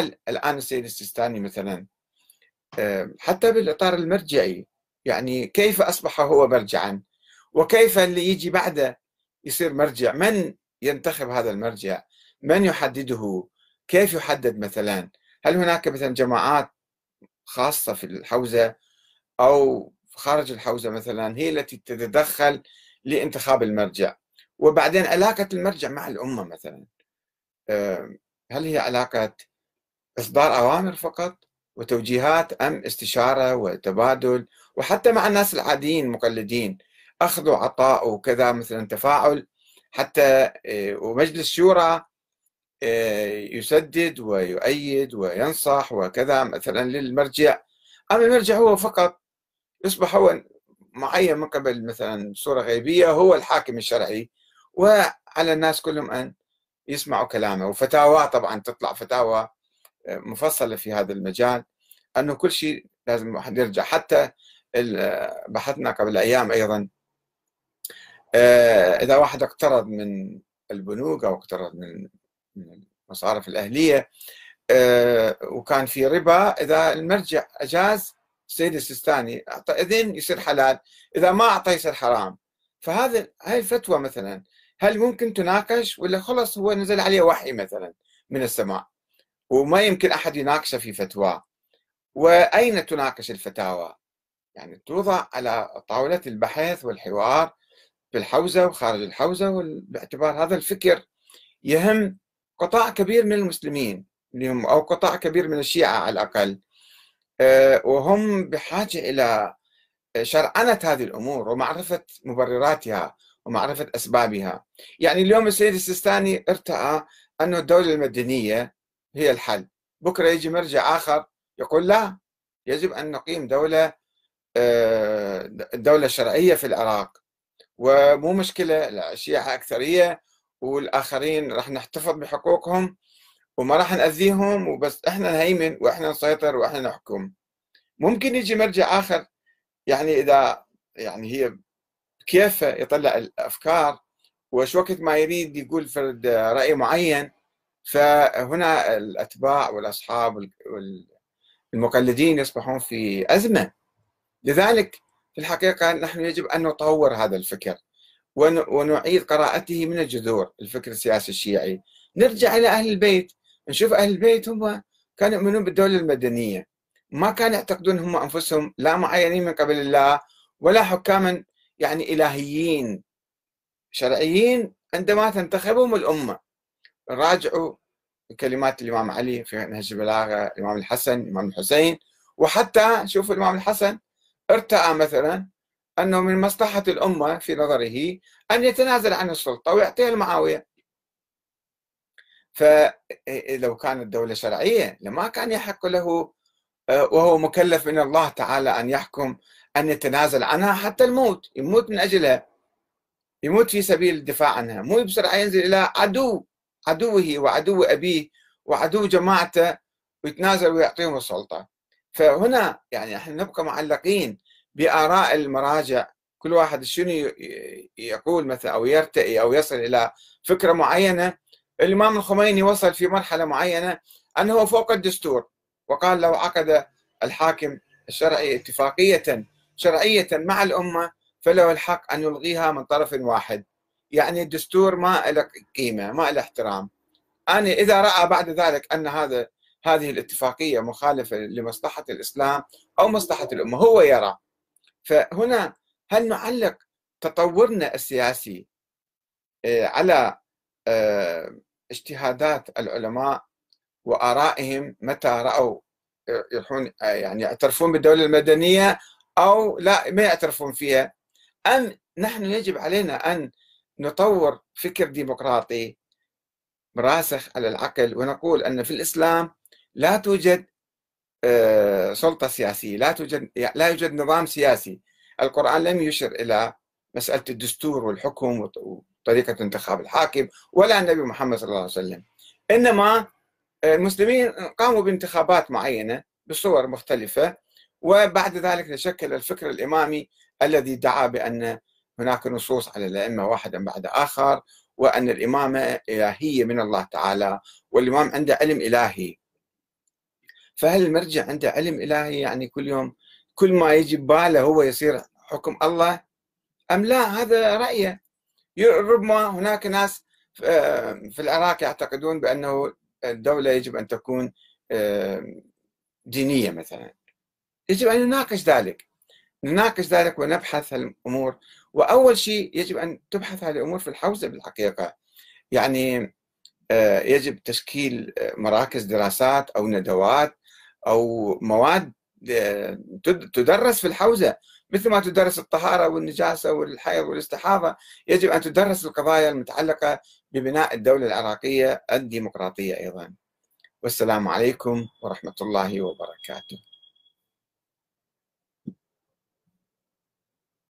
الآن السيد السيستاني مثلا حتى بالإطار المرجعي يعني كيف أصبح هو مرجعا؟ وكيف اللي يجي بعده يصير مرجع؟ من ينتخب هذا المرجع؟ من يحدده؟ كيف يحدد مثلا؟ هل هناك مثلا جماعات خاصة في الحوزة أو خارج الحوزة مثلا هي التي تتدخل لانتخاب المرجع؟ وبعدين علاقة المرجع مع الأمة مثلا هل هي علاقة إصدار أوامر فقط وتوجيهات أم استشارة وتبادل وحتى مع الناس العاديين المقلدين. أخذ وعطاء وكذا مثلا تفاعل. حتى آه، ومجلس شورى آه، يسدد ويؤيد وينصح وكذا مثلا للمرجع. أما المرجع هو فقط يصبح هو معين من قبل مثلا صورة غيبية هو الحاكم الشرعي. وعلى الناس كلهم أن يسمعوا كلامه. وفتاوى طبعا تطلع فتاوى مفصلة في هذا المجال أنه كل شيء لازم الواحد يرجع. حتى بحثنا قبل أيام أيضا آه، إذا واحد اقترض من البنوك أو اقترض من المصارف الأهلية آه، وكان في ربا إذا المرجع أجاز السيد السيستاني أعطى إذن يصير حلال. إذا ما أعطى يصير حرام. فهذا هاي الفتوى مثلا هل ممكن تناقش ولا خلص هو نزل عليه وحي مثلا من السماء؟ وما يمكن أحد يناقشه في فتوى. وأين تناقش الفتاوى؟ يعني توضع على طاولة البحث والحوار في الحوزة وخارج الحوزة باعتبار هذا الفكر يهم قطاع كبير من المسلمين اليوم أو قطاع كبير من الشيعة على الأقل. آه، وهم بحاجة إلى شرعنة هذه الأمور ومعرفة مبرراتها ومعرفة أسبابها. يعني اليوم السيد السيستاني ارتأى أن الدولة المدنية هي الحل. بكرة يجي مرجع آخر يقول لا يجب أن نقيم دولة آه، دولة شرعية في العراق. ومو مشكلة الشيعة أكثرية والآخرين راح نحتفظ بحقوقهم وما راح نأذيهم وبس. إحنا نهيمن وإحنا نسيطر وإحنا نحكم. ممكن يجي مرجع آخر يعني إذا يعني هي كيف يطلع الأفكار؟ وش وقت ما يريد يقول فرد رأي معين فهنا الأتباع والأصحاب والمقلدين يصبحون في أزمة. لذلك في الحقيقة نحن يجب أن نطور هذا الفكر ونعيد قراءته من الجذور الفكر السياسي الشيعي. نرجع إلى أهل البيت. نشوف أهل البيت هم كانوا يؤمنون بالدولة المدنية. ما كانوا يعتقدون هم أنفسهم لا معينين من قبل الله ولا حكاما يعني إلهيين شرعيين عندما تنتخبهم الأمة. راجعوا كلمات الإمام علي في نهج البلاغة الإمام الحسن الإمام الحسين وحتى شوفوا الإمام الحسن ارتأى مثلا أنه من مصلحة الأمة في نظره أن يتنازل عن السلطة ويعطيها لمعاوية فلو كانت دولة شرعية لما كان يحق له وهو مكلف من الله تعالى أن يحكم أن يتنازل عنها حتى الموت يموت من أجلها يموت في سبيل الدفاع عنها مو بسرعة ينزل إلى عدو. عدوه وعدو أبيه وعدو جماعته ويتنازل ويعطيهم السلطة. فهنا يعني إحنا نبقى معلقين بآراء المراجع. كل واحد شنو يقول مثلا أو يرتئي أو يصل إلى فكرة معينة. الإمام الخميني وصل في مرحلة معينة أنه فوق الدستور وقال لو عقد الحاكم الشرعي اتفاقية شرعية مع الأمة فله الحق أن يلغيها من طرف واحد. يعني الدستور ما له قيمة ما له احترام. أنا إذا رأى بعد ذلك أن هذا هذه الاتفاقية مخالفة لمصلحة الإسلام أو مصلحة الأمة هو يرى. فهنا هل نعلق تطورنا السياسي آه، على آه، اجتهادات العلماء وآرائهم متى رأوا آه، يروحون يعني يعترفون بالدولة المدنية أو لا ما يعترفون فيها؟ أم نحن يجب علينا أن نطور فكر ديمقراطي راسخ على العقل ونقول أن في الإسلام لا توجد آه، سلطة سياسية لا توجد لا يوجد نظام سياسي. القرآن لم يشر إلى مسألة الدستور والحكم وطريقة انتخاب الحاكم ولا النبي محمد صلى الله عليه وسلم. إنما المسلمين قاموا بانتخابات معينة بصور مختلفة وبعد ذلك تشكل الفكر الإمامي الذي دعا بأن هناك نصوص على الأئمة واحدا بعد آخر وأن الإمامة إلهية من الله تعالى والإمام عنده علم إلهي. فهل المرجع عنده علم إلهي؟ يعني كل يوم كل ما يجي بباله هو يصير حكم الله؟ أم لا؟ هذا رأيه ربما هناك ناس في العراق يعتقدون بأنه الدولة يجب أن تكون دينية مثلا. يجب أن نناقش ذلك. نناقش ذلك ونبحث الأمور. وأول شيء يجب أن تبحث هذه الأمور في الحوزة بالحقيقة. يعني آه، يجب تشكيل آه، مراكز دراسات أو ندوات أو مواد آه، تدرس في الحوزة. مثل ما تدرس الطهارة والنجاسة والحيض والاستحاضة يجب أن تدرس القضايا المتعلقة ببناء الدولة العراقية الديمقراطية أيضا. والسلام عليكم ورحمة الله وبركاته.